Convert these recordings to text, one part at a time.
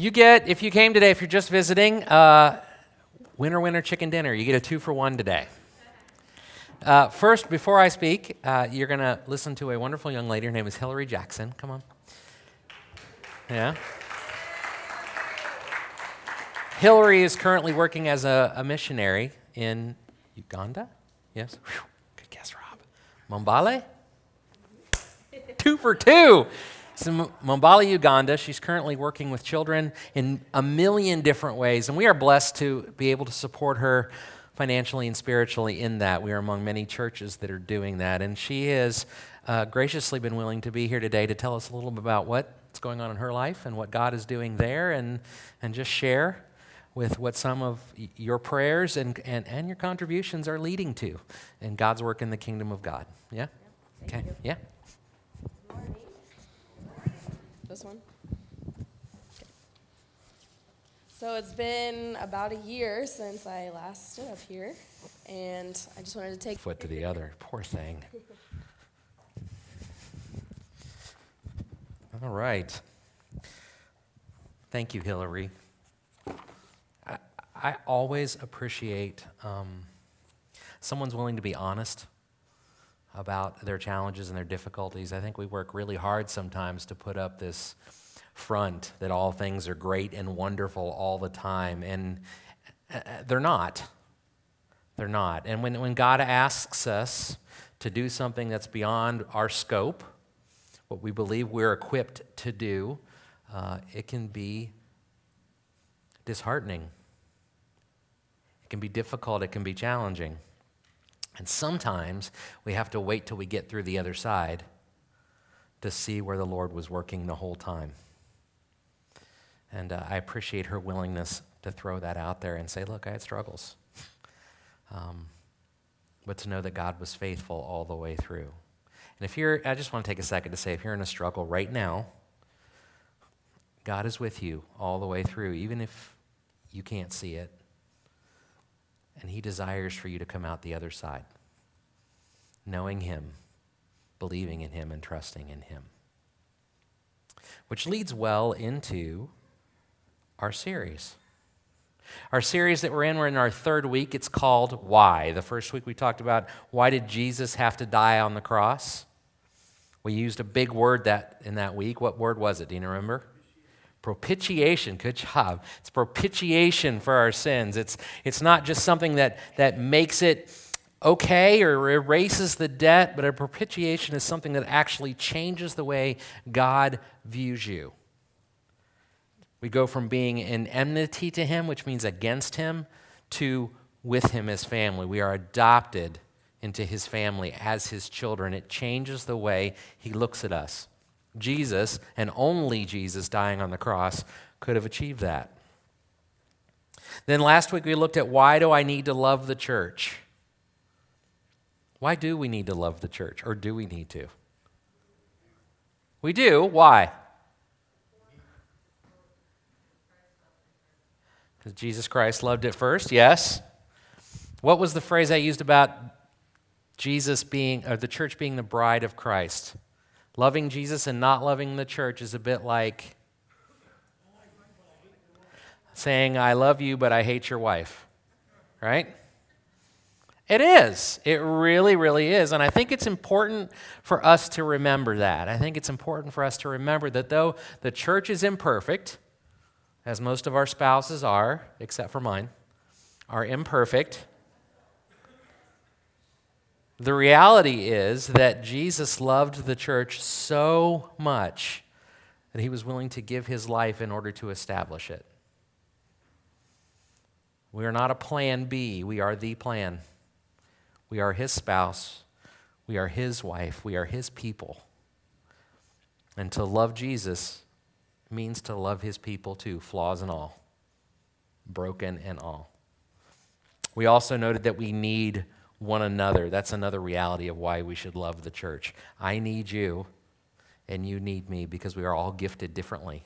You get, if you came today, if you're just visiting, uh, winner, winner, chicken dinner. You get a two for one today. Uh, first, before I speak, uh, you're going to listen to a wonderful young lady. Her name is Hillary Jackson. Come on. Yeah. Hillary is currently working as a, a missionary in Uganda. Yes? Whew. Good guess, Rob. Mombale? two for two. So, Mombala, Uganda. She's currently working with children in a million different ways, and we are blessed to be able to support her financially and spiritually in that. We are among many churches that are doing that, and she has uh, graciously been willing to be here today to tell us a little bit about what's going on in her life and what God is doing there, and, and just share with what some of your prayers and, and, and your contributions are leading to in God's work in the kingdom of God. Yeah? Okay. Yeah. This one? So it's been about a year since I last stood up here, and I just wanted to take foot to the other. Poor thing. All right. Thank you, Hillary. I, I always appreciate um, someone's willing to be honest about their challenges and their difficulties. I think we work really hard sometimes to put up this front that all things are great and wonderful all the time, and uh, they're not. They're not. And when, when God asks us to do something that's beyond our scope, what we believe we're equipped to do, uh, it can be disheartening. It can be difficult. It can be challenging. And sometimes we have to wait till we get through the other side to see where the Lord was working the whole time. And uh, I appreciate her willingness to throw that out there and say, look, I had struggles. Um, but to know that God was faithful all the way through. And if you're, I just want to take a second to say, if you're in a struggle right now, God is with you all the way through, even if you can't see it and He desires for you to come out the other side, knowing Him, believing in Him, and trusting in Him. Which leads well into our series. Our series that we're in, we're in our third week. It's called Why. The first week we talked about why did Jesus have to die on the cross? We used a big word that in that week. What word was it? Do you remember? Propitiation, good job. It's propitiation for our sins. It's, it's not just something that, that makes it okay or erases the debt, but a propitiation is something that actually changes the way God views you. We go from being in enmity to Him, which means against Him, to with Him as family. We are adopted into His family as His children. It changes the way He looks at us. Jesus, and only Jesus dying on the cross, could have achieved that. Then last week we looked at why do I need to love the church? Why do we need to love the church, or do we need to? We do. Why? Because Jesus Christ loved it first, yes. What was the phrase I used about Jesus being, or the church being the bride of Christ? Loving Jesus and not loving the church is a bit like saying, I love you, but I hate your wife. Right? It is. It really, really is. And I think it's important for us to remember that. I think it's important for us to remember that though the church is imperfect, as most of our spouses are, except for mine, are imperfect, the reality is that Jesus loved the church so much that he was willing to give his life in order to establish it. We are not a plan B, we are the plan. We are his spouse, we are his wife, we are his people. And to love Jesus means to love his people too, flaws and all, broken and all. We also noted that we need one another. That's another reality of why we should love the church. I need you, and you need me because we are all gifted differently.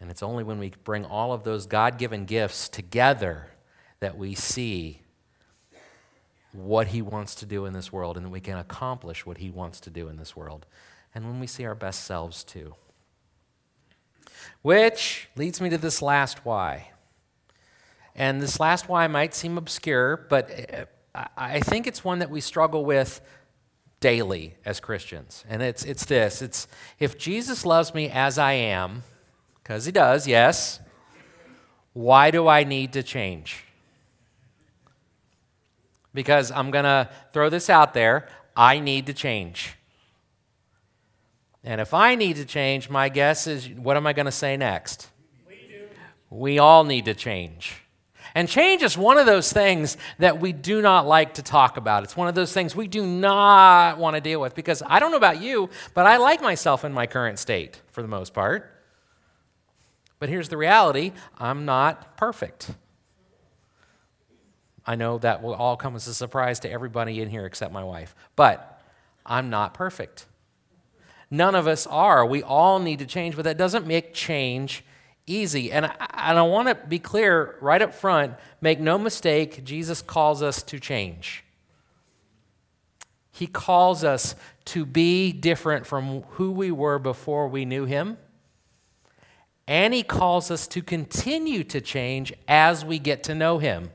And it's only when we bring all of those God given gifts together that we see what He wants to do in this world and that we can accomplish what He wants to do in this world. And when we see our best selves too. Which leads me to this last why. And this last why might seem obscure, but uh, I think it's one that we struggle with daily as Christians. And it's, it's this it's if Jesus loves me as I am, because he does, yes, why do I need to change? Because I'm going to throw this out there I need to change. And if I need to change, my guess is what am I going to say next? We, do. we all need to change. And change is one of those things that we do not like to talk about. It's one of those things we do not want to deal with because I don't know about you, but I like myself in my current state for the most part. But here's the reality I'm not perfect. I know that will all come as a surprise to everybody in here except my wife, but I'm not perfect. None of us are. We all need to change, but that doesn't make change easy. And I, and I want to be clear right up front make no mistake, Jesus calls us to change. He calls us to be different from who we were before we knew Him. And He calls us to continue to change as we get to know Him.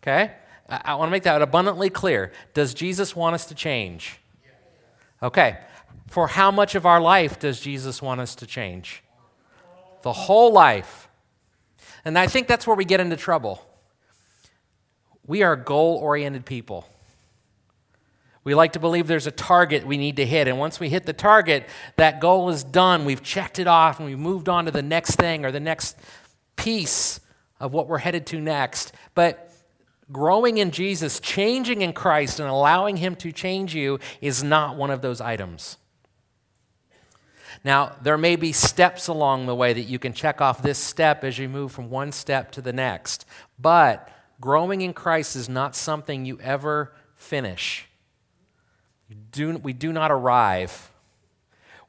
Okay? I, I want to make that abundantly clear. Does Jesus want us to change? Okay. For how much of our life does Jesus want us to change? The whole life. And I think that's where we get into trouble. We are goal oriented people. We like to believe there's a target we need to hit. And once we hit the target, that goal is done. We've checked it off and we've moved on to the next thing or the next piece of what we're headed to next. But growing in Jesus, changing in Christ, and allowing Him to change you is not one of those items. Now, there may be steps along the way that you can check off this step as you move from one step to the next. But growing in Christ is not something you ever finish. Do, we do not arrive.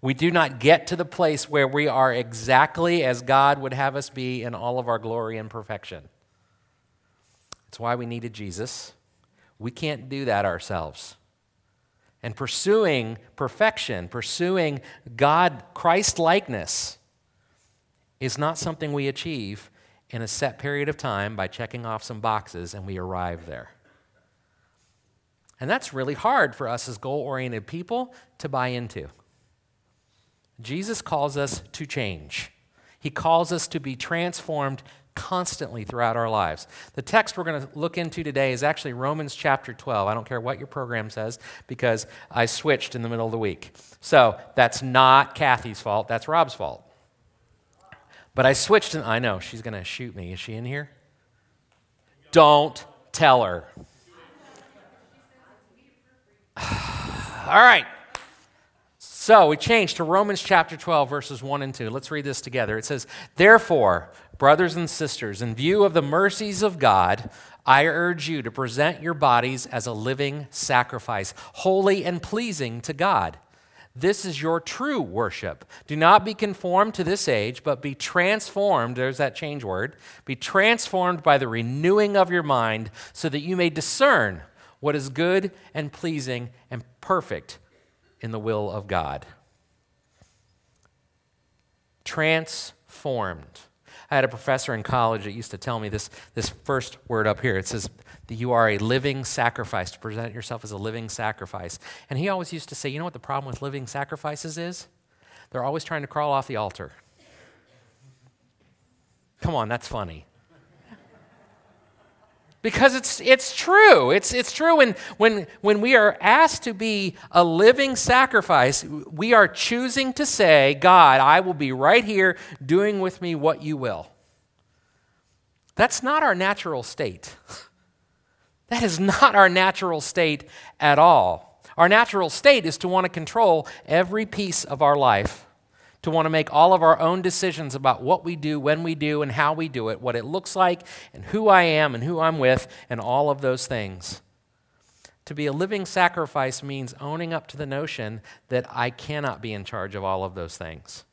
We do not get to the place where we are exactly as God would have us be in all of our glory and perfection. That's why we needed Jesus. We can't do that ourselves. And pursuing perfection, pursuing God, Christ likeness, is not something we achieve in a set period of time by checking off some boxes and we arrive there. And that's really hard for us as goal oriented people to buy into. Jesus calls us to change. He calls us to be transformed constantly throughout our lives. The text we're going to look into today is actually Romans chapter 12. I don't care what your program says because I switched in the middle of the week. So that's not Kathy's fault, that's Rob's fault. But I switched, and I know she's going to shoot me. Is she in here? Don't tell her. All right. So we change to Romans chapter 12, verses 1 and 2. Let's read this together. It says, Therefore, Brothers and sisters, in view of the mercies of God, I urge you to present your bodies as a living sacrifice, holy and pleasing to God. This is your true worship. Do not be conformed to this age, but be transformed. There's that change word. Be transformed by the renewing of your mind, so that you may discern what is good and pleasing and perfect in the will of God. Transformed. I had a professor in college that used to tell me this, this first word up here. It says that you are a living sacrifice, to present yourself as a living sacrifice. And he always used to say, you know what the problem with living sacrifices is? They're always trying to crawl off the altar. Come on, that's funny because it's, it's true. It's, it's true. When, when, when we are asked to be a living sacrifice, we are choosing to say, God, I will be right here doing with me what you will. That's not our natural state. That is not our natural state at all. Our natural state is to want to control every piece of our life to want to make all of our own decisions about what we do, when we do, and how we do it, what it looks like, and who I am and who I'm with, and all of those things. To be a living sacrifice means owning up to the notion that I cannot be in charge of all of those things.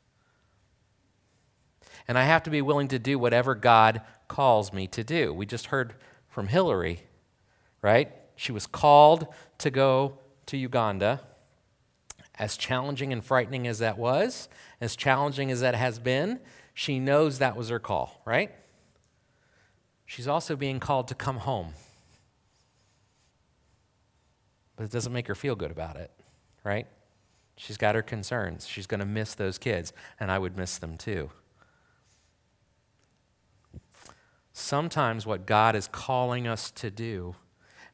And I have to be willing to do whatever God calls me to do. We just heard from Hillary, right? She was called to go to Uganda As challenging and frightening as that was, as challenging as that has been, she knows that was her call, right? She's also being called to come home. But it doesn't make her feel good about it, right? She's got her concerns. She's going to miss those kids, and I would miss them too. Sometimes what God is calling us to do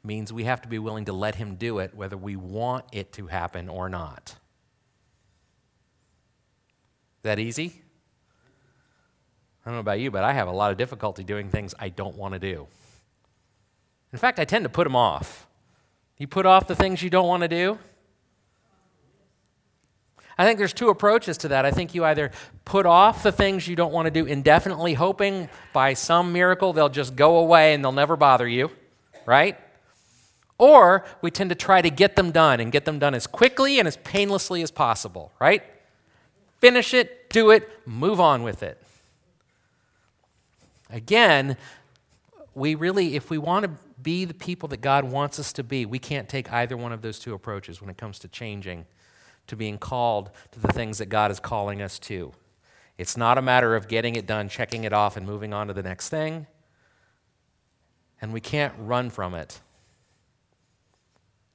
means we have to be willing to let Him do it, whether we want it to happen or not. That easy? I don't know about you, but I have a lot of difficulty doing things I don't want to do. In fact, I tend to put them off. You put off the things you don't want to do? I think there's two approaches to that. I think you either put off the things you don't want to do indefinitely, hoping by some miracle they'll just go away and they'll never bother you, right? Or we tend to try to get them done and get them done as quickly and as painlessly as possible, right? Finish it, do it, move on with it. Again, we really, if we want to be the people that God wants us to be, we can't take either one of those two approaches when it comes to changing, to being called to the things that God is calling us to. It's not a matter of getting it done, checking it off, and moving on to the next thing. And we can't run from it.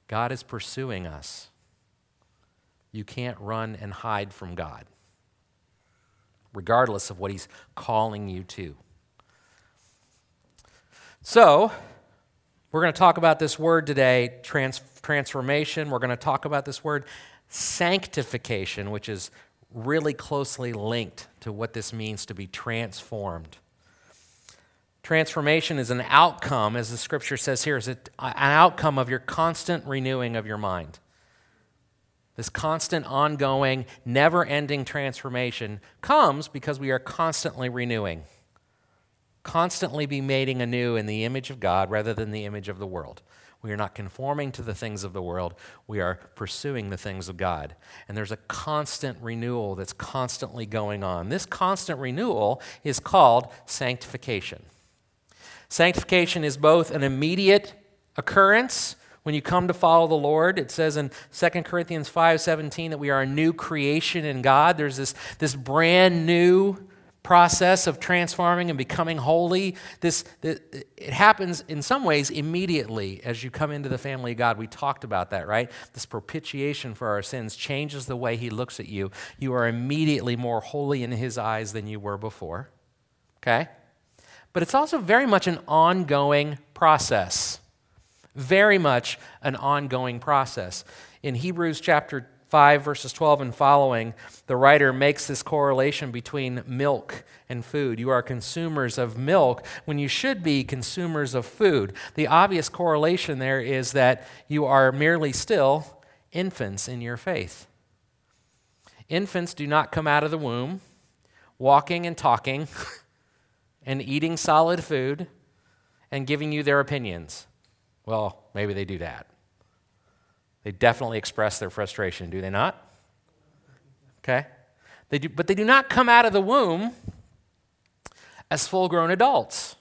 God is pursuing us. You can't run and hide from God, regardless of what He's calling you to. So, we're going to talk about this word today, trans- transformation. We're going to talk about this word, sanctification, which is really closely linked to what this means to be transformed. Transformation is an outcome, as the scripture says here, is an outcome of your constant renewing of your mind. This constant, ongoing, never ending transformation comes because we are constantly renewing constantly be mating anew in the image of God rather than the image of the world. We are not conforming to the things of the world. We are pursuing the things of God. And there's a constant renewal that's constantly going on. This constant renewal is called sanctification. Sanctification is both an immediate occurrence when you come to follow the Lord. It says in 2 Corinthians 5:17 that we are a new creation in God. There's this, this brand new process of transforming and becoming holy. This, it happens in some ways immediately as you come into the family of god. We talked about that right? This propitiation for our sins changes the way he looks at you. You are immediately more holy in his eyes than you were before okay but it's also very much an ongoing process very much an ongoing process in hebrews chapter 5, verses 12 and following, the writer makes this correlation between milk and food. You are consumers of milk when you should be consumers of food. The obvious correlation there is that you are merely still infants in your faith. Infants do not come out of the womb walking and talking and eating solid food and giving you their opinions. Well, maybe they do that. They definitely express their frustration, do they not? Okay? They do, but they do not come out of the womb as full grown adults.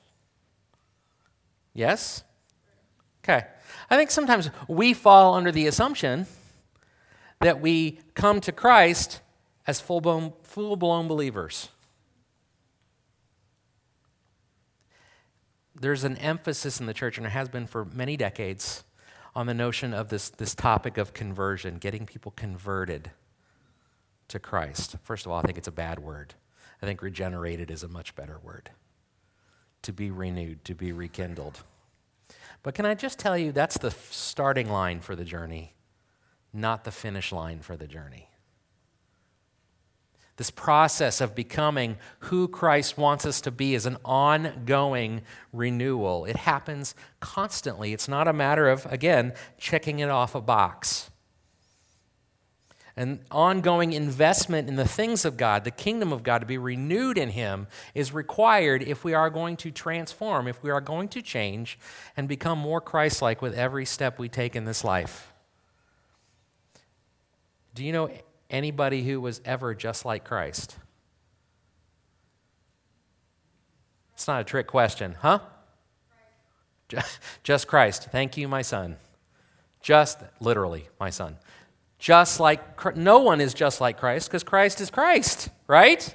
Yes? Okay. I think sometimes we fall under the assumption that we come to Christ as full blown, believers. There's an emphasis in the church, and there has been for many decades, on the notion of this, this topic of conversion, getting people converted to Christ. First of all, I think it's a bad word. I think regenerated is a much better word. To be renewed, to be rekindled. But can I just tell you, that's the starting line for the journey, not the finish line for the journey. This process of becoming who Christ wants us to be is an ongoing renewal. It happens constantly. It's not a matter of, again, checking it off a box. An ongoing investment in the things of God, the kingdom of God, to be renewed in Him, is required if we are going to transform, if we are going to change and become more Christ like with every step we take in this life. Do you know anybody who was ever just like Christ? It's not a trick question, huh? Just Christ. Thank you, my son. Just literally, my son. just like no one is just like Christ because Christ is Christ, right?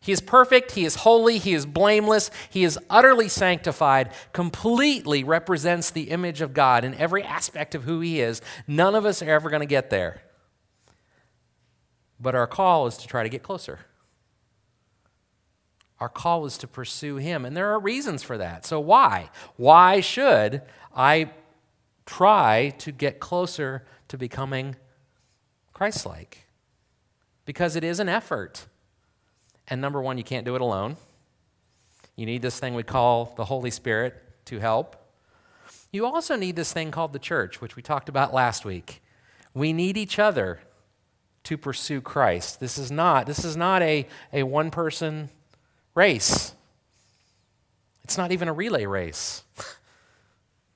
He is perfect, he is holy, he is blameless, he is utterly sanctified, completely represents the image of God in every aspect of who he is. None of us are ever going to get there. But our call is to try to get closer. Our call is to pursue him, and there are reasons for that. So, why? Why should I try to get closer to becoming Christ like? Because it is an effort. And number one, you can't do it alone. You need this thing we call the Holy Spirit to help. You also need this thing called the church, which we talked about last week. We need each other to pursue Christ. This is not, this is not a, a one person race. It's not even a relay race.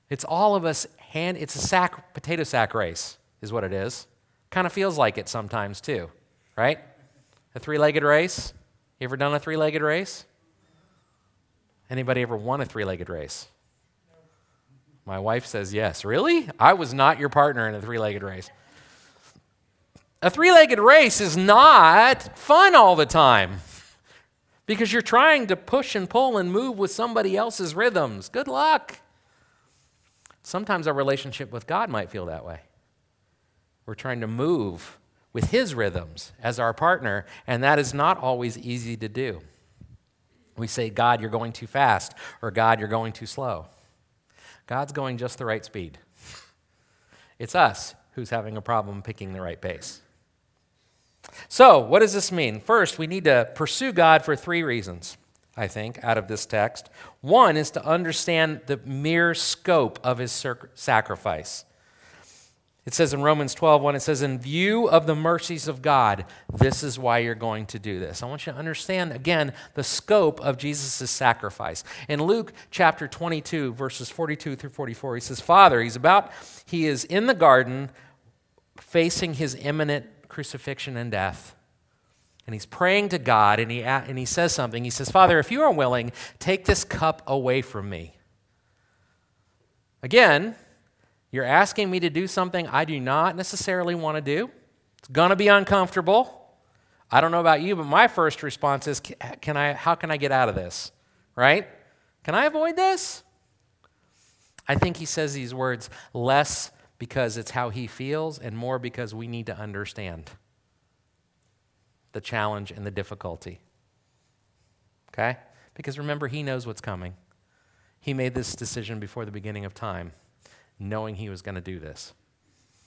It's all of us hand it's a sack potato sack race is what it is. Kind of feels like it sometimes too, right? A three-legged race. You ever done a three legged race? Anybody ever won a three legged race? My wife says yes. Really? I was not your partner in a three legged race. A three legged race is not fun all the time because you're trying to push and pull and move with somebody else's rhythms. Good luck. Sometimes our relationship with God might feel that way. We're trying to move with his rhythms as our partner, and that is not always easy to do. We say, God, you're going too fast, or God, you're going too slow. God's going just the right speed. It's us who's having a problem picking the right pace. So, what does this mean? First, we need to pursue God for three reasons, I think, out of this text. One is to understand the mere scope of his sacrifice. It says in Romans 12, 1, it says, In view of the mercies of God, this is why you're going to do this. I want you to understand, again, the scope of Jesus' sacrifice. In Luke chapter 22, verses 42 through 44, he says, Father, he's about, he is in the garden facing his imminent crucifixion and death. And he's praying to God, and he, and he says something. He says, Father, if you are willing, take this cup away from me. Again, you're asking me to do something I do not necessarily want to do. It's going to be uncomfortable. I don't know about you, but my first response is can I how can I get out of this? Right? Can I avoid this? I think he says these words less because it's how he feels and more because we need to understand the challenge and the difficulty. Okay? Because remember, he knows what's coming. He made this decision before the beginning of time knowing he was going to do this.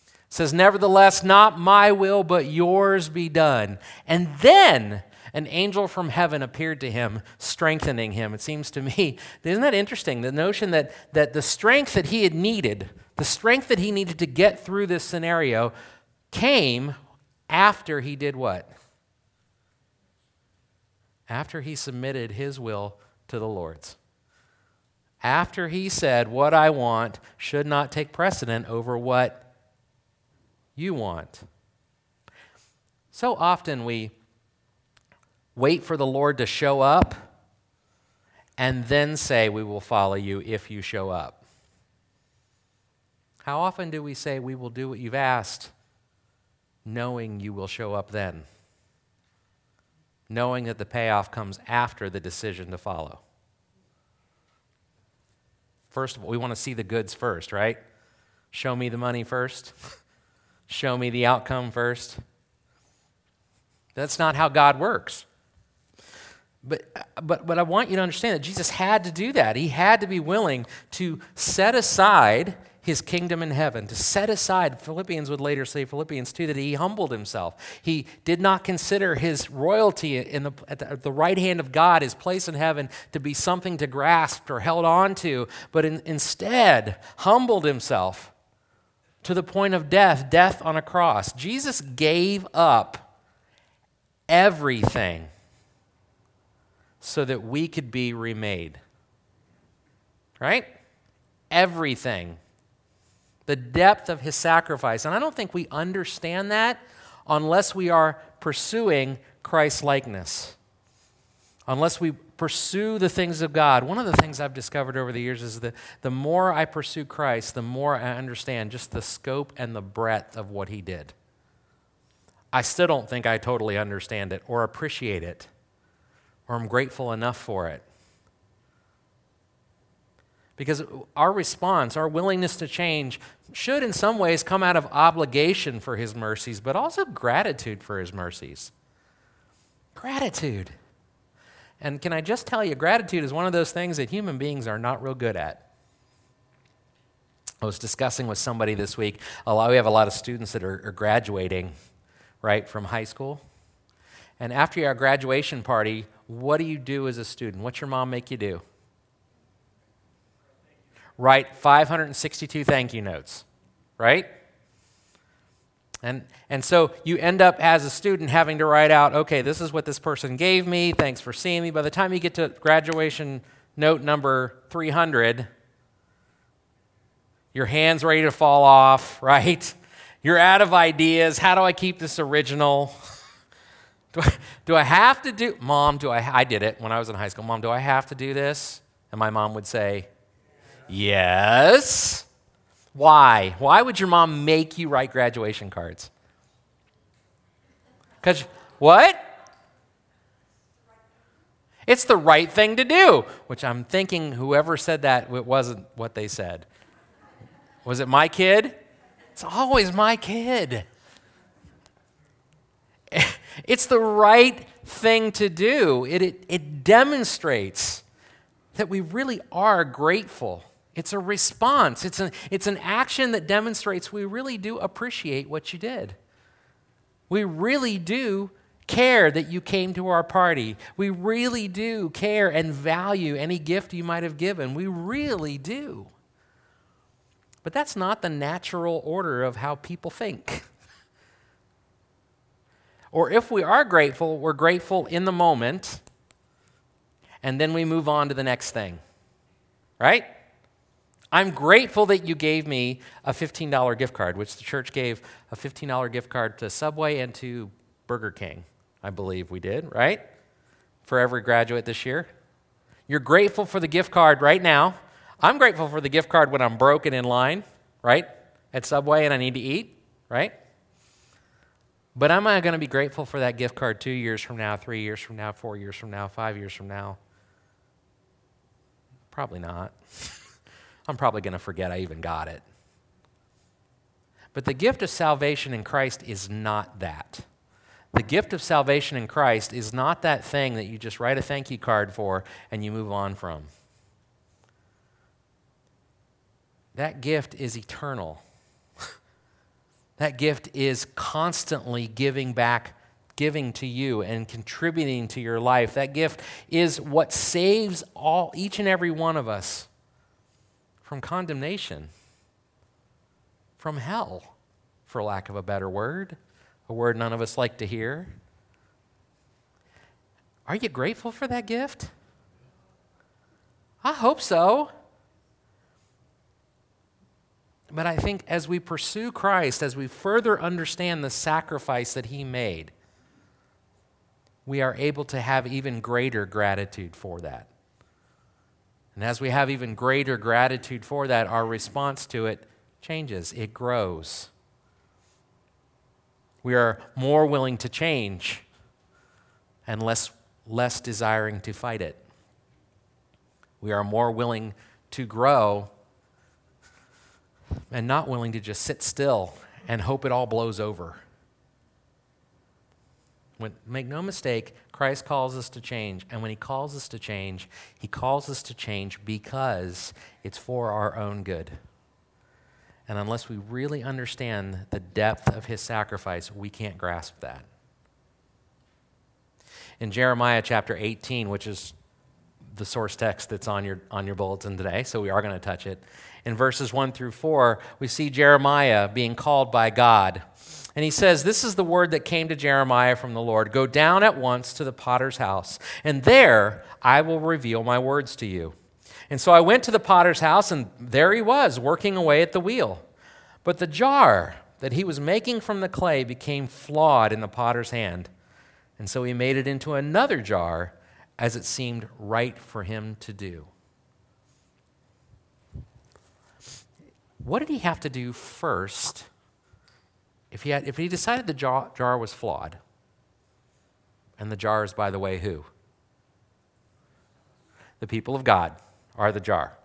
It says, Nevertheless, not my will, but yours be done. And then an angel from heaven appeared to him, strengthening him. It seems to me, isn't that interesting? The notion that, that the strength that he had needed, the strength that he needed to get through this scenario, came after he did what? After he submitted his will to the Lord's after he said, What I want should not take precedent over what you want. So often we wait for the Lord to show up and then say, We will follow you if you show up. How often do we say, We will do what you've asked, knowing you will show up then? Knowing that the payoff comes after the decision to follow. First of all, we want to see the goods first, right? Show me the money first. Show me the outcome first. That's not how God works. But, but, but I want you to understand that Jesus had to do that. He had to be willing to set aside his kingdom in heaven, to set aside, Philippians would later say, Philippians 2, that he humbled himself. He did not consider his royalty in the, at, the, at the right hand of God, his place in heaven, to be something to grasp or held on to, but in, instead humbled himself to the point of death, death on a cross. Jesus gave up everything so that we could be remade. Right? Everything the depth of his sacrifice. And I don't think we understand that unless we are pursuing Christ's likeness. unless we pursue the things of God, one of the things I've discovered over the years is that the more I pursue Christ, the more I understand just the scope and the breadth of what He did. I still don't think I totally understand it or appreciate it or I'm grateful enough for it. Because our response, our willingness to change, should in some ways come out of obligation for His mercies, but also gratitude for His mercies. Gratitude. And can I just tell you, gratitude is one of those things that human beings are not real good at. I was discussing with somebody this week. A lot, we have a lot of students that are, are graduating, right, from high school. And after your graduation party, what do you do as a student? What's your mom make you do? Write 562 thank you notes, right? And, and so you end up as a student having to write out, okay, this is what this person gave me. Thanks for seeing me. By the time you get to graduation note number 300, your hand's ready to fall off, right? You're out of ideas. How do I keep this original? do, I, do I have to do, Mom, do I, I did it when I was in high school. Mom, do I have to do this? And my mom would say, Yes. Why? Why would your mom make you write graduation cards? Because what? It's the right thing to do, which I'm thinking whoever said that, it wasn't what they said. Was it my kid? It's always my kid. It's the right thing to do. It, it, it demonstrates that we really are grateful it's a response, it's an, it's an action that demonstrates we really do appreciate what you did. We really do care that you came to our party. We really do care and value any gift you might have given. We really do. But that's not the natural order of how people think. or if we are grateful, we're grateful in the moment, and then we move on to the next thing. Right? I'm grateful that you gave me a $15 gift card, which the church gave a $15 gift card to Subway and to Burger King, I believe we did, right? For every graduate this year. You're grateful for the gift card right now. I'm grateful for the gift card when I'm broken in line, right? At Subway and I need to eat, right? But am I going to be grateful for that gift card two years from now, three years from now, four years from now, five years from now? Probably not. I'm probably going to forget I even got it. But the gift of salvation in Christ is not that. The gift of salvation in Christ is not that thing that you just write a thank you card for and you move on from. That gift is eternal. that gift is constantly giving back, giving to you and contributing to your life. That gift is what saves all each and every one of us from condemnation, from hell, for lack of a better word, a word none of us like to hear. Are you grateful for that gift? I hope so. But I think as we pursue Christ, as we further understand the sacrifice that He made, we are able to have even greater gratitude for that. And as we have even greater gratitude for that, our response to it changes, it grows. We are more willing to change and less, less desiring to fight it. We are more willing to grow and not willing to just sit still and hope it all blows over. When, make no mistake, Christ calls us to change. And when he calls us to change, he calls us to change because it's for our own good. And unless we really understand the depth of his sacrifice, we can't grasp that. In Jeremiah chapter 18, which is the source text that's on your, on your bulletin today, so we are going to touch it. In verses 1 through 4, we see Jeremiah being called by God and he says, This is the word that came to Jeremiah from the Lord Go down at once to the potter's house, and there I will reveal my words to you. And so I went to the potter's house, and there he was, working away at the wheel. But the jar that he was making from the clay became flawed in the potter's hand. And so he made it into another jar as it seemed right for him to do. What did he have to do first if he, had, if he decided the jar, jar was flawed? And the jar is, by the way, who? The people of God are the jar.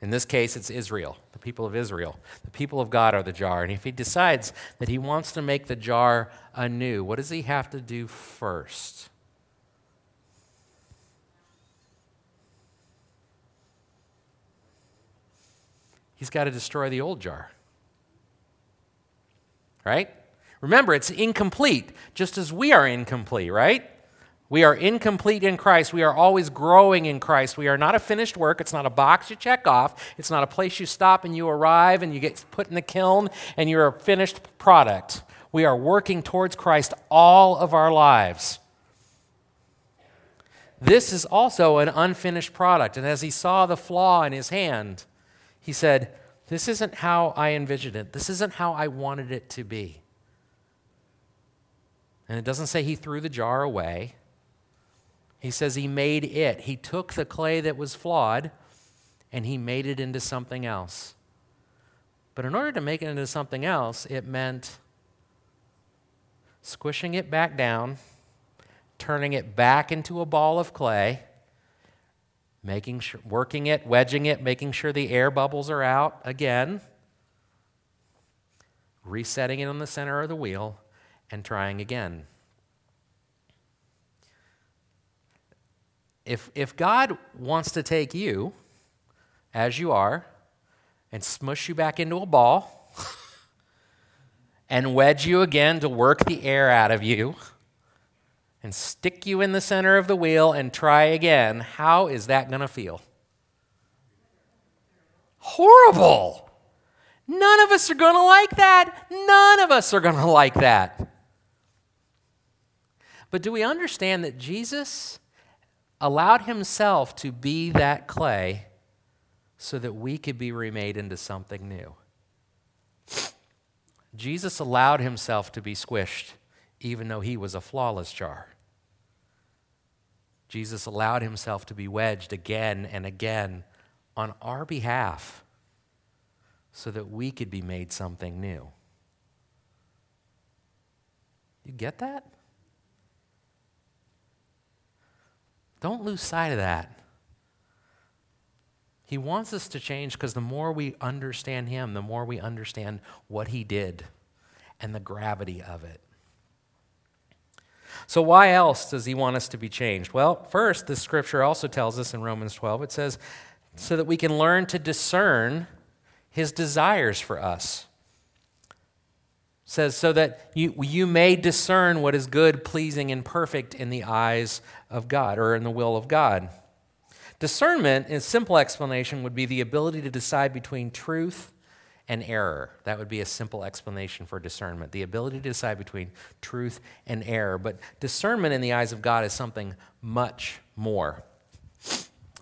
In this case, it's Israel, the people of Israel. The people of God are the jar. And if he decides that he wants to make the jar anew, what does he have to do first? He's got to destroy the old jar. Right? Remember, it's incomplete, just as we are incomplete, right? We are incomplete in Christ. We are always growing in Christ. We are not a finished work. It's not a box you check off. It's not a place you stop and you arrive and you get put in the kiln and you're a finished product. We are working towards Christ all of our lives. This is also an unfinished product. And as he saw the flaw in his hand, he said, This isn't how I envisioned it. This isn't how I wanted it to be. And it doesn't say he threw the jar away. He says he made it. He took the clay that was flawed and he made it into something else. But in order to make it into something else, it meant squishing it back down, turning it back into a ball of clay, making sure, working it, wedging it, making sure the air bubbles are out again, resetting it on the center of the wheel, and trying again. if, if God wants to take you as you are and smush you back into a ball and wedge you again to work the air out of you and stick you in the center of the wheel and try again, how is that going to feel? Horrible. None of us are going to like that. None of us are going to like that. But do we understand that Jesus allowed himself to be that clay so that we could be remade into something new. Jesus allowed himself to be squished even though he was a flawless jar. Jesus allowed himself to be wedged again and again on our behalf so that we could be made something new. You get that? Don't lose sight of that. He wants us to change because the more we understand Him, the more we understand what He did and the gravity of it. So, why else does He want us to be changed? Well, first, the scripture also tells us in Romans 12, it says, so that we can learn to discern His desires for us says, so that you, you may discern what is good, pleasing, and perfect in the eyes of God or in the will of God. Discernment, in simple explanation, would be the ability to decide between truth and error. That would be a simple explanation for discernment the ability to decide between truth and error. But discernment in the eyes of God is something much more.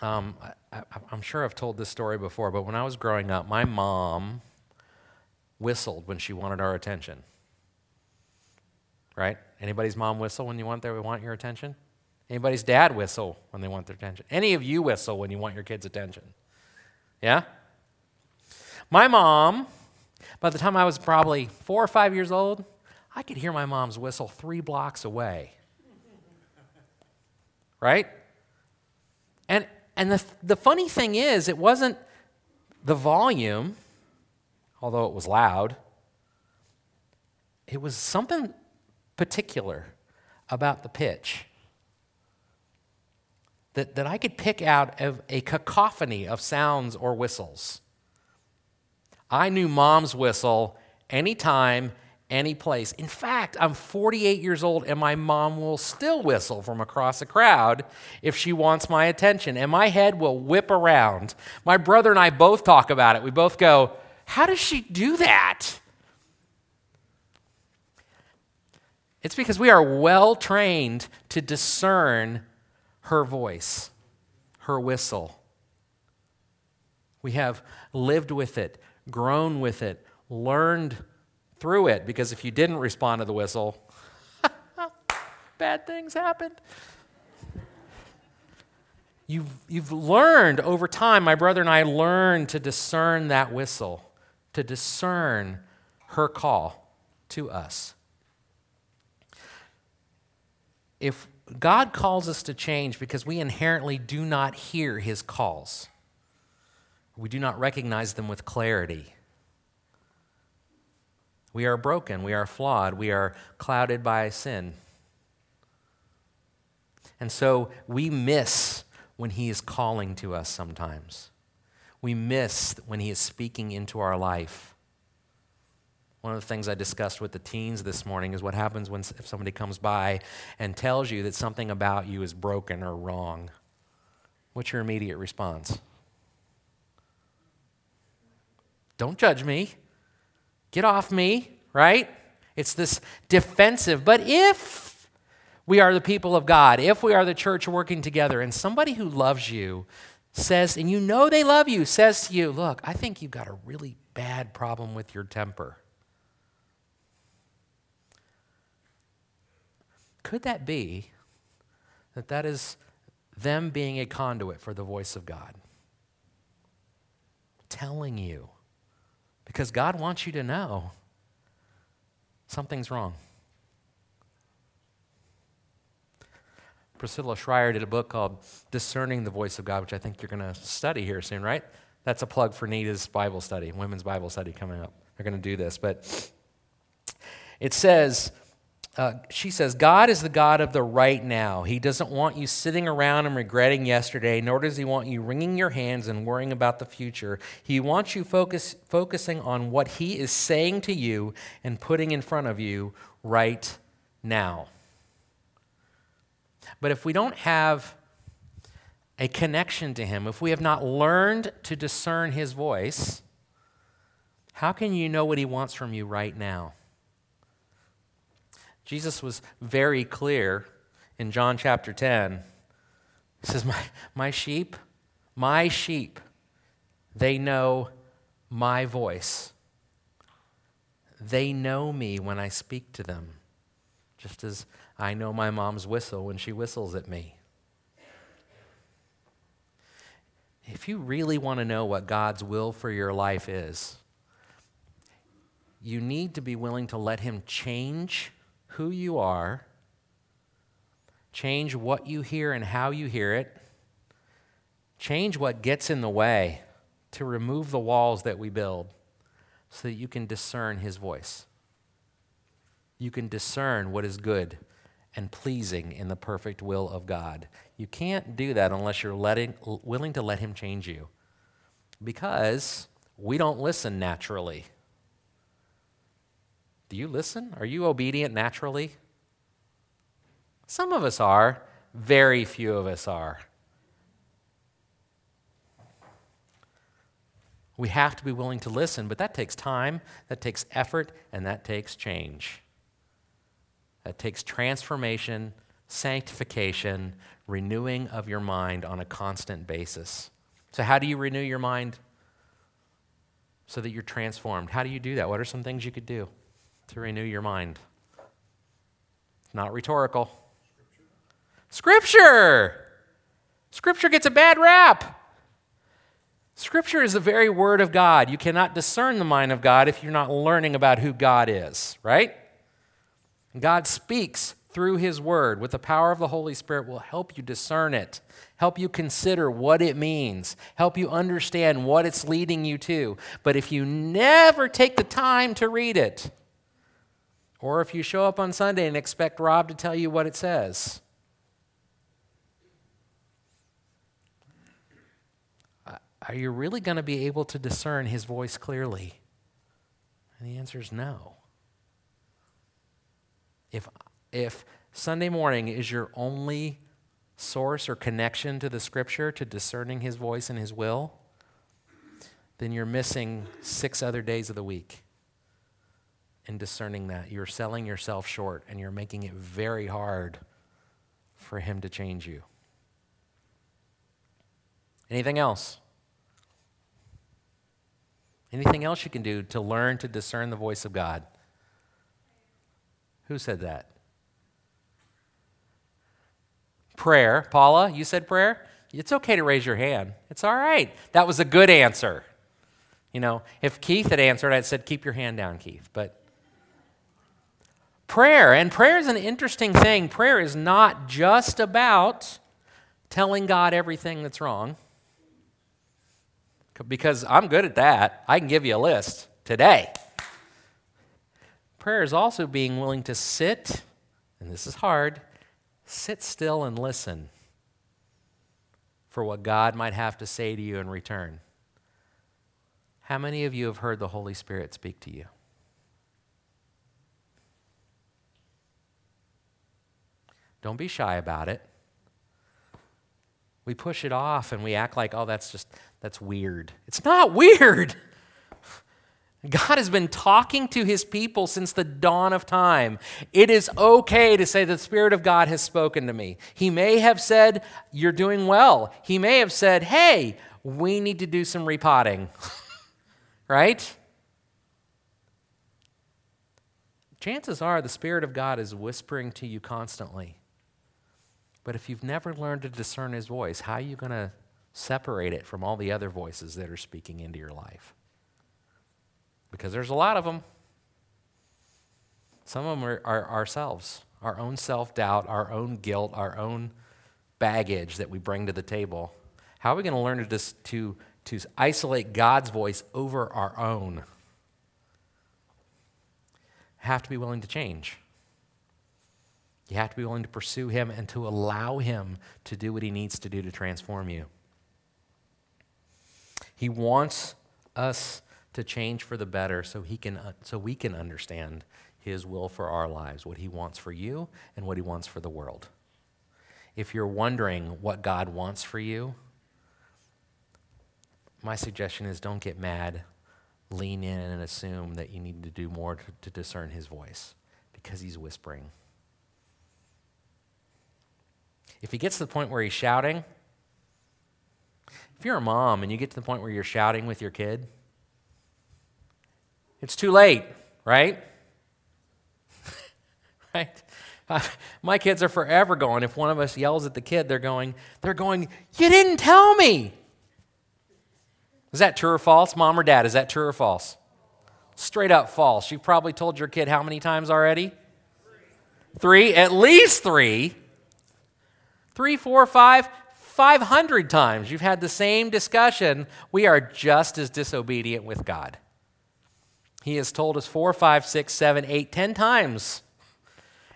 Um, I, am sure I've told this story before, but when I was growing up, my mom whistled when she wanted our attention. Right? Anybody's mom whistle when you want their want your attention? Anybody's dad whistle when they want their attention? Any of you whistle when you want your kids' attention? Yeah? My mom, by the time I was probably four or five years old, I could hear my mom's whistle three blocks away. Right? And, and the, the funny thing is, it wasn't the volume, although it was loud, it was something particular about the pitch that, that I could pick out of a cacophony of sounds or whistles. I knew mom's whistle anytime, any place. In fact, I'm 48 years old and my mom will still whistle from across a crowd if she wants my attention, and my head will whip around. My brother and I both talk about it. We both go, how does she do that? It's because we are well trained to discern her voice, her whistle. We have lived with it, grown with it, learned through it, because if you didn't respond to the whistle, bad things happened. You've, you've learned over time, my brother and I learned to discern that whistle, to discern her call to us. If God calls us to change because we inherently do not hear his calls, we do not recognize them with clarity. We are broken, we are flawed, we are clouded by sin. And so we miss when He is calling to us sometimes. We miss when He is speaking into our life. One of the things I discussed with the teens this morning is what happens when if somebody comes by and tells you that something about you is broken or wrong. What's your immediate response? Don't judge me. Get off me, right? It's this defensive. But if we are the people of God, if we are the church working together, and somebody who loves you says, and you know they love you, says to you, Look, I think you've got a really bad problem with your temper. Could that be that that is them being a conduit for the voice of God? Telling you, because God wants you to know something's wrong. Priscilla Shirer did a book called Discerning the Voice of God, which I think you're going to study here soon, right? That's a plug for Nita's Bible study, women's Bible study coming up. They're going to do this. But it says, uh, she says, God is the God of the right now. He doesn't want you sitting around and regretting yesterday, nor does He want you wringing your hands and worrying about the future. He wants you focus, focusing on what He is saying to you and putting in front of you right now. But if we don't have a connection to Him, if we have not learned to discern His voice, how can you know what He wants from you right now? Jesus was very clear in John chapter 10. He says, My, my sheep, my sheep, they know my voice. They know me when I speak to them, just as I know my mom's whistle when she whistles at me. If you really want to know what God's will for your life is, you need to be willing to let Him change who you are, change what you hear and how you hear it, change what gets in the way to remove the walls that we build so that you can discern His voice. You can discern what is good and pleasing in the perfect will of God. You can't do that unless you're letting, willing to let Him change you because we don't listen naturally. Do you listen? Are you obedient naturally? Some of us are, very few of us are. We have to be willing to listen, but that takes time, that takes effort, and that takes change. That takes transformation, sanctification, renewing of your mind on a constant basis. So, how do you renew your mind so that you're transformed? How do you do that? What are some things you could do to renew your mind? It's Not rhetorical. Scripture. Scripture gets a bad rap. Scripture is the very word of God. You cannot discern the mind of God if you're not learning about who God is, right? God speaks through His Word with the power of the Holy Spirit will help you discern it, help you consider what it means, help you understand what it's leading you to. But if you never take the time to read it, or if you show up on Sunday and expect Rob to tell you what it says, are you really going to be able to discern His voice clearly? And the answer is no. If, if Sunday morning is your only source or connection to the scripture, to discerning his voice and his will, then you're missing six other days of the week in discerning that. You're selling yourself short and you're making it very hard for him to change you. Anything else? Anything else you can do to learn to discern the voice of God? Who said that? Prayer. Paula, you said prayer? It's okay to raise your hand. It's all right. That was a good answer. You know, if Keith had answered, I'd said, keep your hand down, Keith. But prayer, and prayer is an interesting thing. Prayer is not just about telling God everything that's wrong, because I'm good at that. I can give you a list today. Prayer is also being willing to sit, and this is hard, sit still and listen for what God might have to say to you in return. How many of you have heard the Holy Spirit speak to you? Don't be shy about it. We push it off and we act like, oh, that's just, that's weird. It's not weird. God has been talking to his people since the dawn of time. It is okay to say, The Spirit of God has spoken to me. He may have said, You're doing well. He may have said, Hey, we need to do some repotting. right? Chances are the Spirit of God is whispering to you constantly. But if you've never learned to discern His voice, how are you going to separate it from all the other voices that are speaking into your life? Because there's a lot of them. Some of them are, are ourselves, our own self doubt, our own guilt, our own baggage that we bring to the table. How are we going to learn to, to to isolate God's voice over our own. Have to be willing to change. You have to be willing to pursue Him and to allow Him to do what He needs to do to transform you. He wants us to change for the better so, he can, uh, so we can understand His will for our lives, what He wants for you and what He wants for the world. If you're wondering what God wants for you, my suggestion is don't get mad. Lean in and assume that you need to do more to, to discern his voice because he's whispering. If he gets to the point where he's shouting, if you're a mom and you get to the point where you're shouting with your kid, it's too late, right? right? Uh, my kids are forever going. If one of us yells at the kid, they're going, they're going, You didn't tell me. Is that true or false? Mom or dad, is that true or false? Straight up false. You've probably told your kid how many times already? Three, at least three. Three, four, five, 500 times. You've had the same discussion. We are just as disobedient with God. He has told us four, five, six, seven, eight, ten times.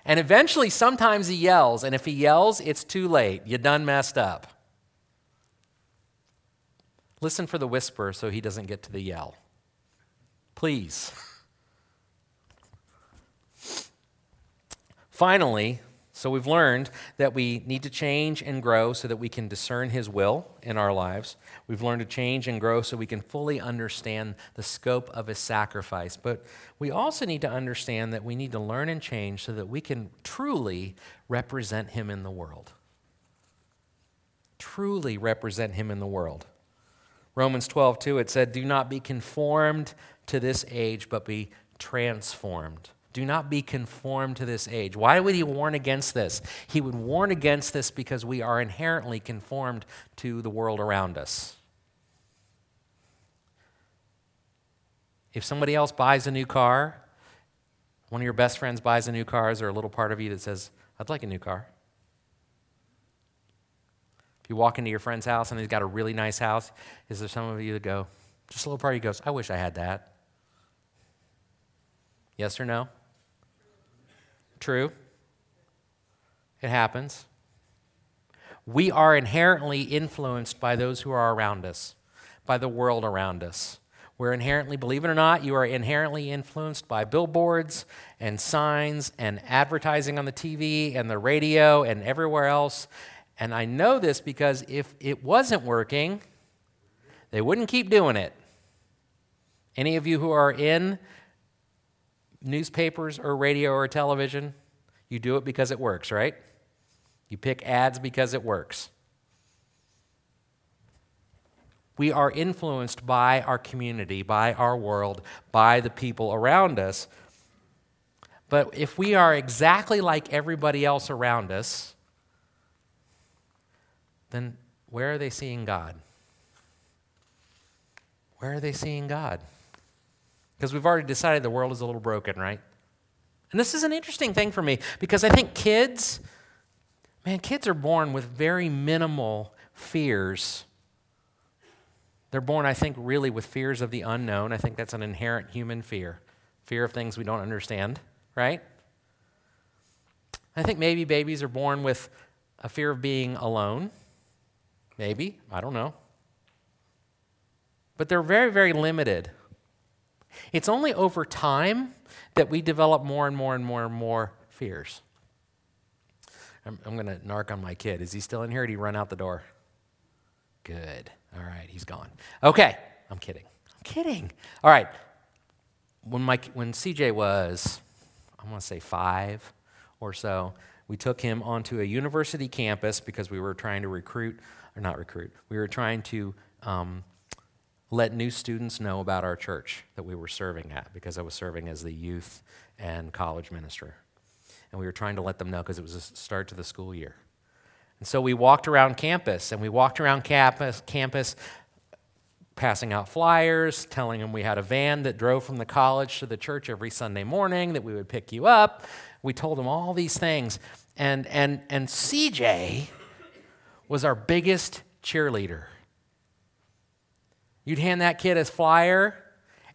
And eventually, sometimes he yells, and if he yells, it's too late. You done messed up. Listen for the whisper so he doesn't get to the yell. Please. Finally, so we've learned that we need to change and grow so that we can discern His will in our lives. We've learned to change and grow so we can fully understand the scope of His sacrifice. But we also need to understand that we need to learn and change so that we can truly represent Him in the world. Truly represent Him in the world. Romans 12, 2, it said, Do not be conformed to this age, but be transformed. Do not be conformed to this age. Why would he warn against this? He would warn against this because we are inherently conformed to the world around us. If somebody else buys a new car, one of your best friends buys a new car, is there a little part of you that says, I'd like a new car? If you walk into your friend's house and he's got a really nice house, is there some of you that go, just a little part of you goes, I wish I had that? Yes or no? True. It happens. We are inherently influenced by those who are around us, by the world around us. We're inherently, believe it or not, you are inherently influenced by billboards and signs and advertising on the TV and the radio and everywhere else. And I know this because if it wasn't working, they wouldn't keep doing it. Any of you who are in newspapers or radio or television, you do it because it works, right? You pick ads because it works. We are influenced by our community, by our world, by the people around us. But if we are exactly like everybody else around us, then where are they seeing God? Where are they seeing God? Because we've already decided the world is a little broken, right? And this is an interesting thing for me because I think kids, man, kids are born with very minimal fears. They're born, I think, really with fears of the unknown. I think that's an inherent human fear fear of things we don't understand, right? I think maybe babies are born with a fear of being alone. Maybe. I don't know. But they're very, very limited. It's only over time that we develop more and more and more and more fears. I'm, I'm going to narc on my kid. Is he still in here? Did he run out the door? Good. All right, he's gone. Okay, I'm kidding. I'm kidding. All right. When, my, when CJ was, I want to say five or so, we took him onto a university campus because we were trying to recruit, or not recruit, we were trying to um, let new students know about our church that we were serving at because I was serving as the youth and college minister. And we were trying to let them know because it was the start to the school year. And so we walked around campus, and we walked around campus, campus passing out flyers, telling them we had a van that drove from the college to the church every Sunday morning, that we would pick you up. We told them all these things. And, and, and CJ was our biggest cheerleader. You'd hand that kid a flyer,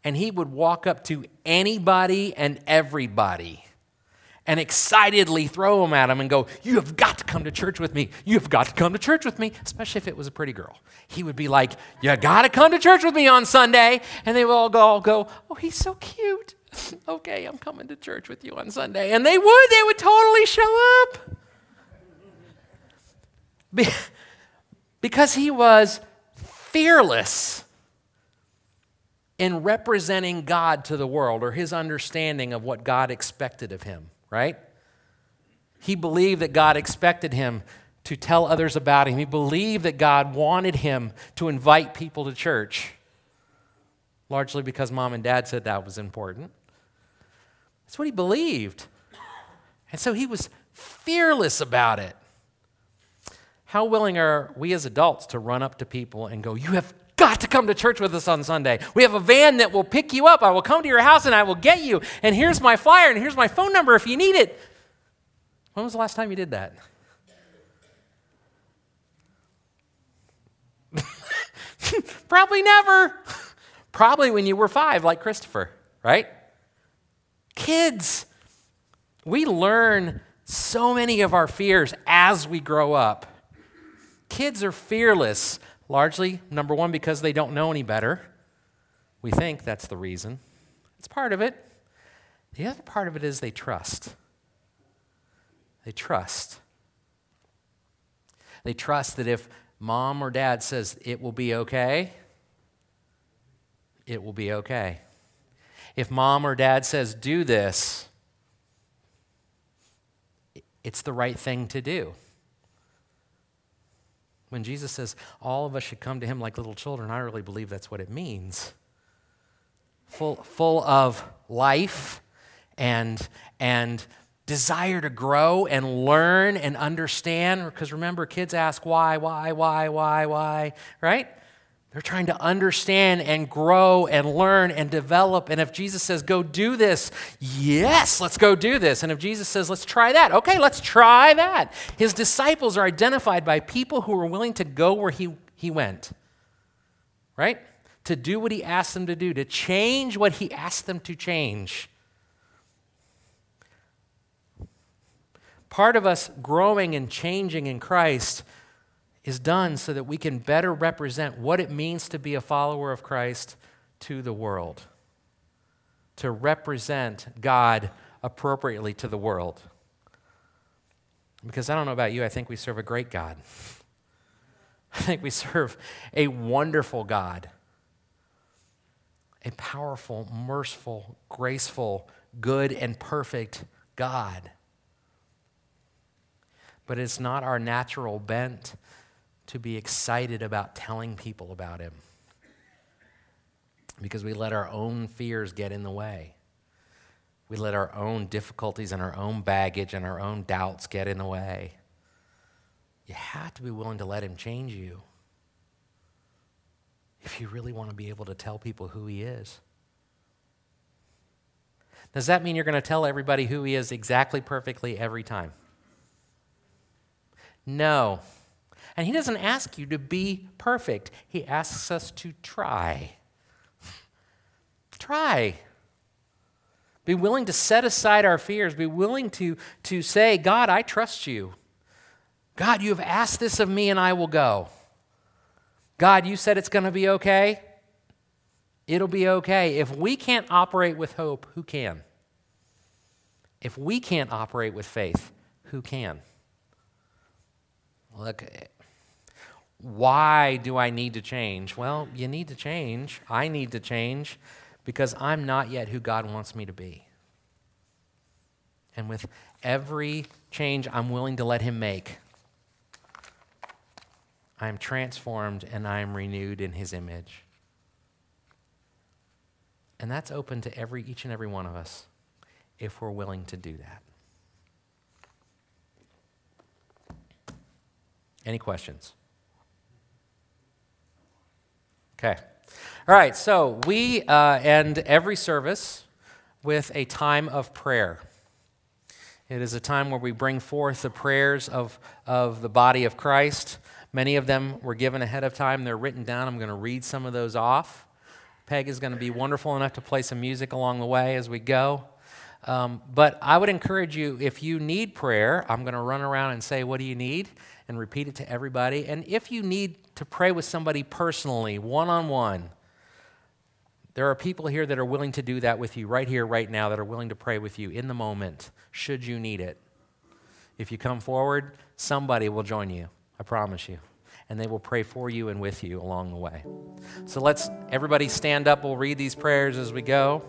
and he would walk up to anybody and everybody and excitedly throw them at him and go, You have got to come to church with me. You have got to come to church with me, especially if it was a pretty girl. He would be like, You got to come to church with me on Sunday. And they would all go, all go Oh, he's so cute. okay, I'm coming to church with you on Sunday. And they would, they would totally show up. because he was fearless in representing God to the world or his understanding of what God expected of him, right? He believed that God expected him to tell others about him. He believed that God wanted him to invite people to church, largely because mom and dad said that was important. That's what he believed. And so he was fearless about it. How willing are we as adults to run up to people and go, You have got to come to church with us on Sunday. We have a van that will pick you up. I will come to your house and I will get you. And here's my flyer and here's my phone number if you need it. When was the last time you did that? Probably never. Probably when you were five, like Christopher, right? Kids, we learn so many of our fears as we grow up. Kids are fearless, largely, number one, because they don't know any better. We think that's the reason. It's part of it. The other part of it is they trust. They trust. They trust that if mom or dad says it will be okay, it will be okay. If mom or dad says, do this, it's the right thing to do. When Jesus says all of us should come to him like little children, I really believe that's what it means. Full, full of life and, and desire to grow and learn and understand. Because remember, kids ask why, why, why, why, why, right? They're trying to understand and grow and learn and develop. And if Jesus says, go do this, yes, let's go do this. And if Jesus says, let's try that, okay, let's try that. His disciples are identified by people who are willing to go where he, he went, right? To do what he asked them to do, to change what he asked them to change. Part of us growing and changing in Christ is done so that we can better represent what it means to be a follower of Christ to the world, to represent God appropriately to the world. Because I don't know about you, I think we serve a great God. I think we serve a wonderful God, a powerful, merciful, graceful, good, and perfect God. But it's not our natural bent to be excited about telling people about Him because we let our own fears get in the way. We let our own difficulties and our own baggage and our own doubts get in the way. you have to be willing to let Him change you if you really want to be able to tell people who He is. Does that mean you're going to tell everybody who He is exactly perfectly every time? No. And He doesn't ask you to be perfect, He asks us to try. try. Be willing to set aside our fears. Be willing to, to say, God, I trust you. God, you have asked this of me and I will go. God, you said it's going to be okay. It'll be okay. If we can't operate with hope, who can? If we can't operate with faith, who can? Look, why do I need to change? Well, you need to change. I need to change because I'm not yet who God wants me to be. And with every change I'm willing to let Him make, I am transformed and I am renewed in His image. And that's open to every, each and every one of us if we're willing to do that. Any questions? Okay. All right, so we uh, end every service with a time of prayer. It is a time where we bring forth the prayers of, of the body of Christ. Many of them were given ahead of time, they're written down. I'm going to read some of those off. Peg is going to be wonderful enough to play some music along the way as we go. Um, but I would encourage you, if you need prayer, I'm going to run around and say, What do you need? And repeat it to everybody. And if you need to pray with somebody personally, one on one, there are people here that are willing to do that with you right here, right now, that are willing to pray with you in the moment, should you need it. If you come forward, somebody will join you, I promise you. And they will pray for you and with you along the way. So let's everybody stand up. We'll read these prayers as we go.